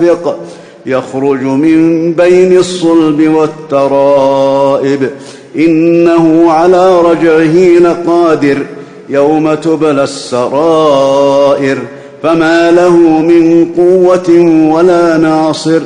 دافق يخرج من بين الصلب والترائب. إنه على رجعه لقادر يوم تبلى السرائر. فما له من قوة ولا ناصر.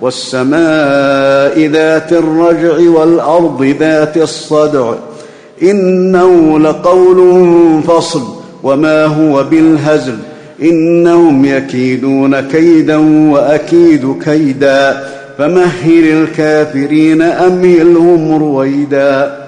والسماء ذات الرجع والأرض ذات الصدع. إنه لقول فصل. وما هو بالهزل. إنهم يكيدون كيدا وأكيد كيدا فمهل الكافرين أمهلهم رويدا.